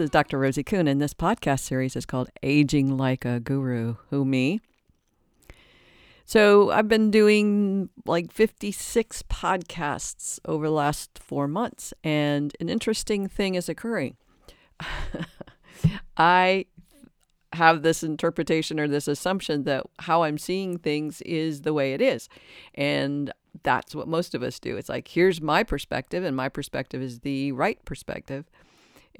This is Dr. Rosie Kuhn, and this podcast series is called Aging Like a Guru. Who, me? So, I've been doing like 56 podcasts over the last four months, and an interesting thing is occurring. I have this interpretation or this assumption that how I'm seeing things is the way it is. And that's what most of us do. It's like, here's my perspective, and my perspective is the right perspective.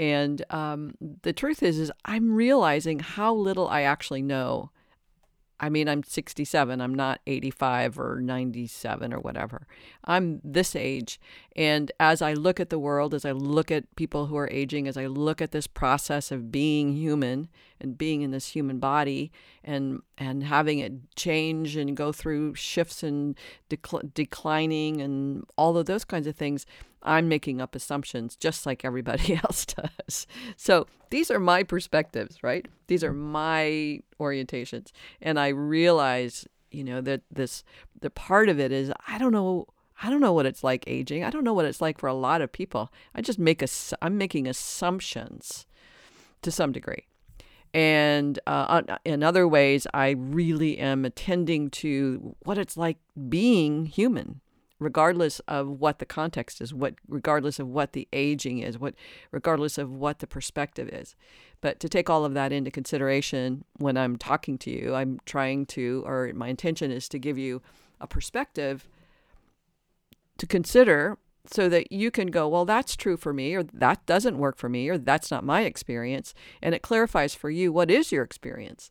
And um, the truth is, is I'm realizing how little I actually know I mean, I'm 67. I'm not 85 or 97 or whatever. I'm this age. And as I look at the world, as I look at people who are aging, as I look at this process of being human and being in this human body and and having it change and go through shifts and decl- declining and all of those kinds of things, I'm making up assumptions just like everybody else does. So these are my perspectives, right? These are my orientations. And I realize, you know, that this, the part of it is, I don't know. I don't know what it's like aging. I don't know what it's like for a lot of people. I just make a, I'm making assumptions to some degree. And uh, in other ways, I really am attending to what it's like being human, regardless of what the context is, what regardless of what the aging is, what regardless of what the perspective is. But to take all of that into consideration when I'm talking to you, I'm trying to, or my intention is to give you a perspective to consider so that you can go, well, that's true for me, or that doesn't work for me, or that's not my experience. And it clarifies for you what is your experience,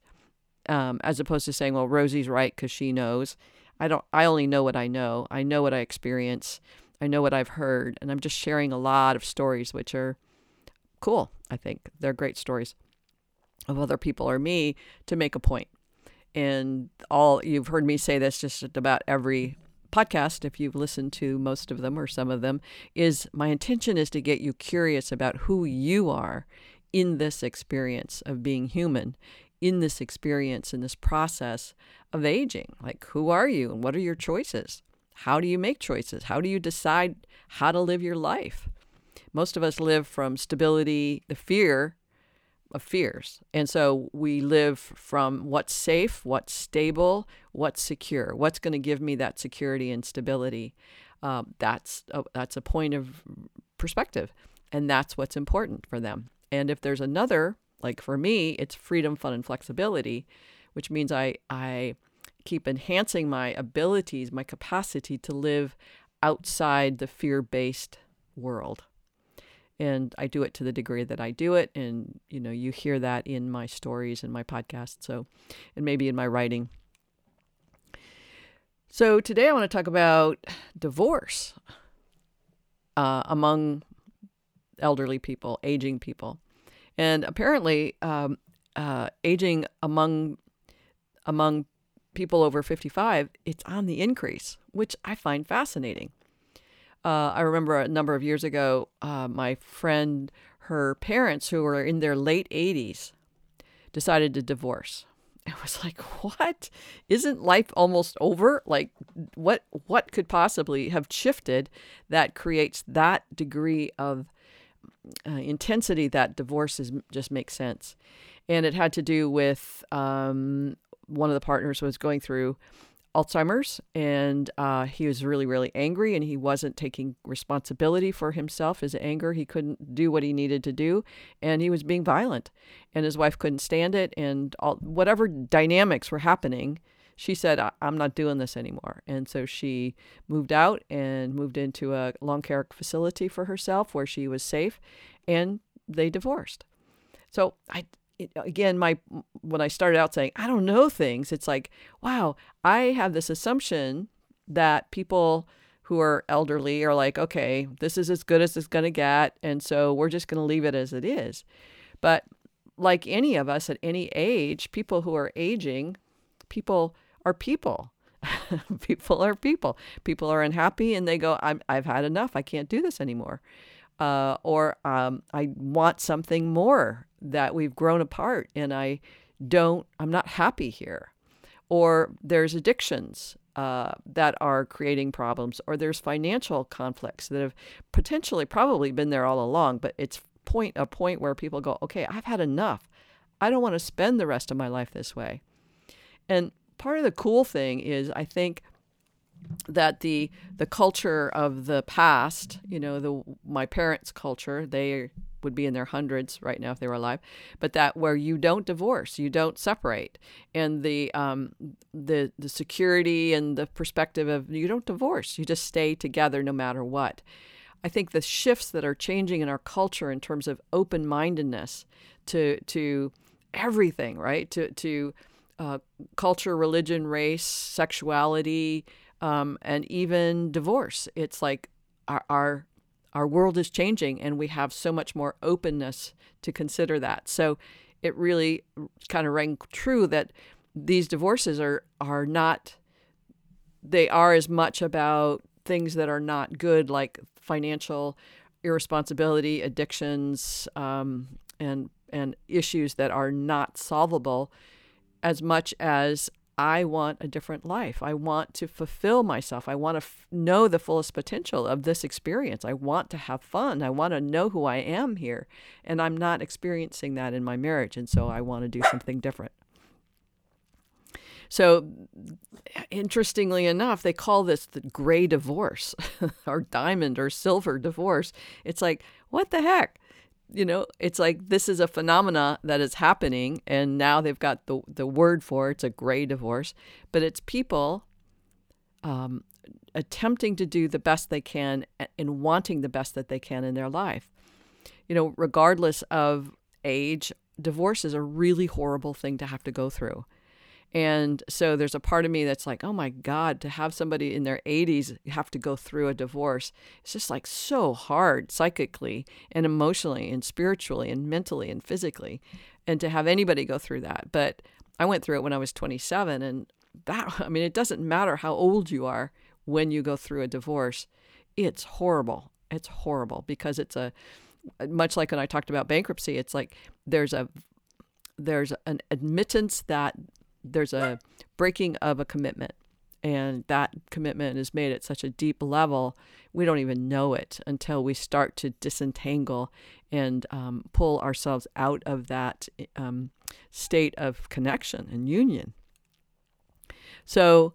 um, as opposed to saying, well, Rosie's right because she knows. I don't I only know what I know. I know what I experience. I know what I've heard and I'm just sharing a lot of stories which are cool, I think. They're great stories of other people or me to make a point. And all you've heard me say this just about every podcast if you've listened to most of them or some of them is my intention is to get you curious about who you are in this experience of being human in this experience, in this process of aging. Like, who are you and what are your choices? How do you make choices? How do you decide how to live your life? Most of us live from stability, the fear of fears. And so we live from what's safe, what's stable, what's secure, what's going to give me that security and stability. Um, that's a, that's a point of perspective, and that's what's important for them. And if there's another like for me, it's freedom, fun, and flexibility, which means I, I keep enhancing my abilities, my capacity to live outside the fear based world. And I do it to the degree that I do it. And, you know, you hear that in my stories and my podcast. So, and maybe in my writing. So today I want to talk about divorce uh, among elderly people, aging people. And apparently, um, uh, aging among among people over 55, it's on the increase, which I find fascinating. Uh, I remember a number of years ago, uh, my friend, her parents, who were in their late 80s, decided to divorce. I was like, "What? Isn't life almost over? Like, what? What could possibly have shifted that creates that degree of uh, intensity that divorce is, just makes sense. And it had to do with um, one of the partners was going through Alzheimer's, and uh, he was really, really angry, and he wasn't taking responsibility for himself, his anger. He couldn't do what he needed to do, and he was being violent. And his wife couldn't stand it, and all, whatever dynamics were happening, she said, I'm not doing this anymore. And so she moved out and moved into a long care facility for herself where she was safe, and they divorced. So I, it, again, my when I started out saying I don't know things, it's like, wow, I have this assumption that people who are elderly are like, okay, this is as good as it's going to get, and so we're just going to leave it as it is. But like any of us at any age, people who are aging, people are people. people are people. People are unhappy and they go, I'm, I've had enough. I can't do this anymore. Uh, or um, I want something more that we've grown apart and I don't, I'm not happy here. Or there's addictions uh, that are creating problems, or there's financial conflicts that have potentially probably been there all along, but it's point a point where people go, okay, I've had enough. I don't want to spend the rest of my life this way. And part of the cool thing is, I think that the the culture of the past, you know, the my parents' culture, they would be in their hundreds right now if they were alive, but that where you don't divorce, you don't separate, and the um, the the security and the perspective of you don't divorce, you just stay together no matter what. I think the shifts that are changing in our culture in terms of open mindedness to to everything, right? To to uh, culture, religion, race, sexuality, um, and even divorce. It's like our, our our world is changing, and we have so much more openness to consider that. So it really kind of rang true that these divorces are are not they are as much about things that are not good, like financial irresponsibility, addictions, um, and and issues that are not solvable, as much as I want a different life. I want to fulfill myself. I want to f- know the fullest potential of this experience. I want to have fun. I want to know who I am here. And I'm not experiencing that in my marriage. And so I want to do something different. So, interestingly enough, they call this the gray divorce or diamond or silver divorce. It's like, what the heck? You know, it's like this is a phenomena that is happening, and now they've got the the word for it. It's a gray divorce, but it's people um, attempting to do the best they can and wanting the best that they can in their life. You know, regardless of age, divorce is a really horrible thing to have to go through. And so there's a part of me that's like, oh my God, to have somebody in their 80s have to go through a divorce, it's just like so hard psychically and emotionally and spiritually and mentally and physically. And to have anybody go through that. But I went through it when I was 27. And that, I mean, it doesn't matter how old you are when you go through a divorce, it's horrible. It's horrible because it's a, much like when I talked about bankruptcy, it's like there's a there's an admittance that there's a breaking of a commitment and that commitment is made at such a deep level we don't even know it until we start to disentangle and um, pull ourselves out of that um, state of connection and union. So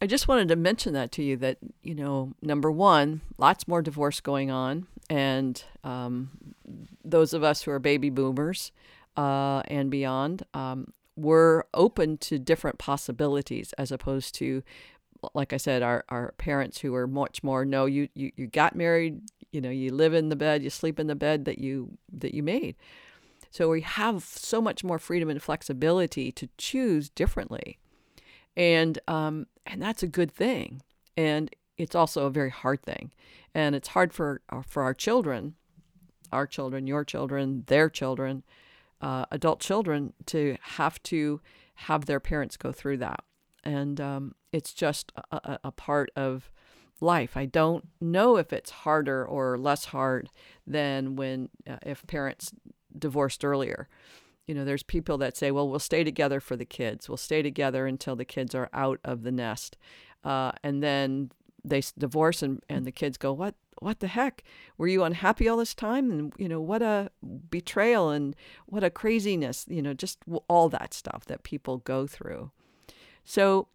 i just wanted to mention that to you that you know number one lots more divorce going on and um, those of us who are baby boomers uh, and beyond um, we're open to different possibilities as opposed to like I said, our, our parents who are much more no, you, you you got married, you know, you live in the bed, you sleep in the bed that you that you made. So we have so much more freedom and flexibility to choose differently, and um, and that's a good thing. And it's also a very hard thing, and it's hard for uh, for our children, our children, your children, their children, uh, adult children to have to have their parents go through that. And um, it's just a, a, part of life. I don't know if it's harder or less hard than when uh, if parents divorced earlier. You know, there's people that say, well, we'll stay together for the kids. We'll stay together until the kids are out of the nest. Uh, and then they divorce and, and the kids go, what? What the heck? Were you unhappy all this time? And, you know, what a betrayal and what a craziness, you know, just all that stuff that people go through. So,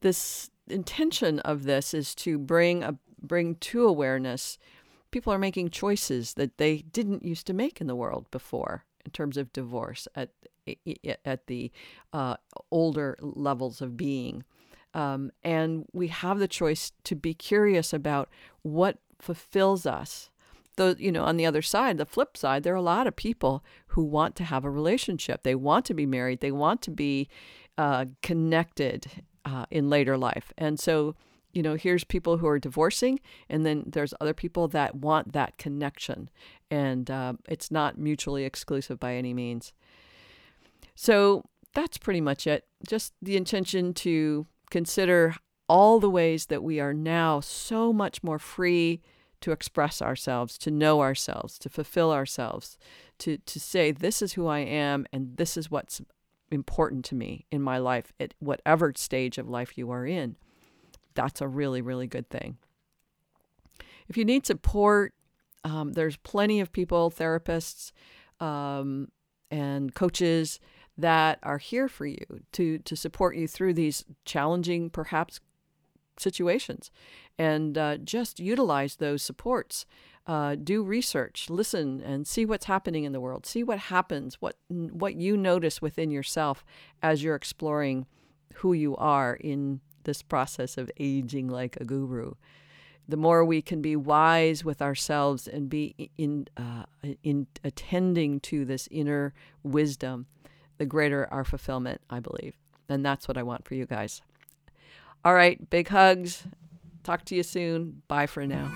this intention of this is to bring a bring to awareness people are making choices that they didn't used to make in the world before in terms of divorce at at the uh, older levels of being um, and we have the choice to be curious about what fulfills us. Though, you know, on the other side, the flip side, there are a lot of people who want to have a relationship. They want to be married. They want to be uh, connected uh, in later life. And so, you know, here's people who are divorcing, and then there's other people that want that connection. And uh, it's not mutually exclusive by any means. So that's pretty much it. Just the intention to consider all the ways that we are now so much more free to express ourselves, to know ourselves, to fulfill ourselves, to, to say, this is who I am and this is what's important to me in my life at whatever stage of life you are in. That's a really, really good thing. If you need support, Um, there's plenty of people, therapists, um, and coaches that are here for you to to support you through these challenging, perhaps, situations, and uh, just utilize those supports. Uh, do research, listen, and see what's happening in the world. See what happens, what what you notice within yourself as you're exploring who you are in this process of aging like a guru. The more we can be wise with ourselves and be in uh, in attending to this inner wisdom, the greater our fulfillment, I believe. And that's what I want for you guys. All right, big hugs. Talk to you soon. Bye for now.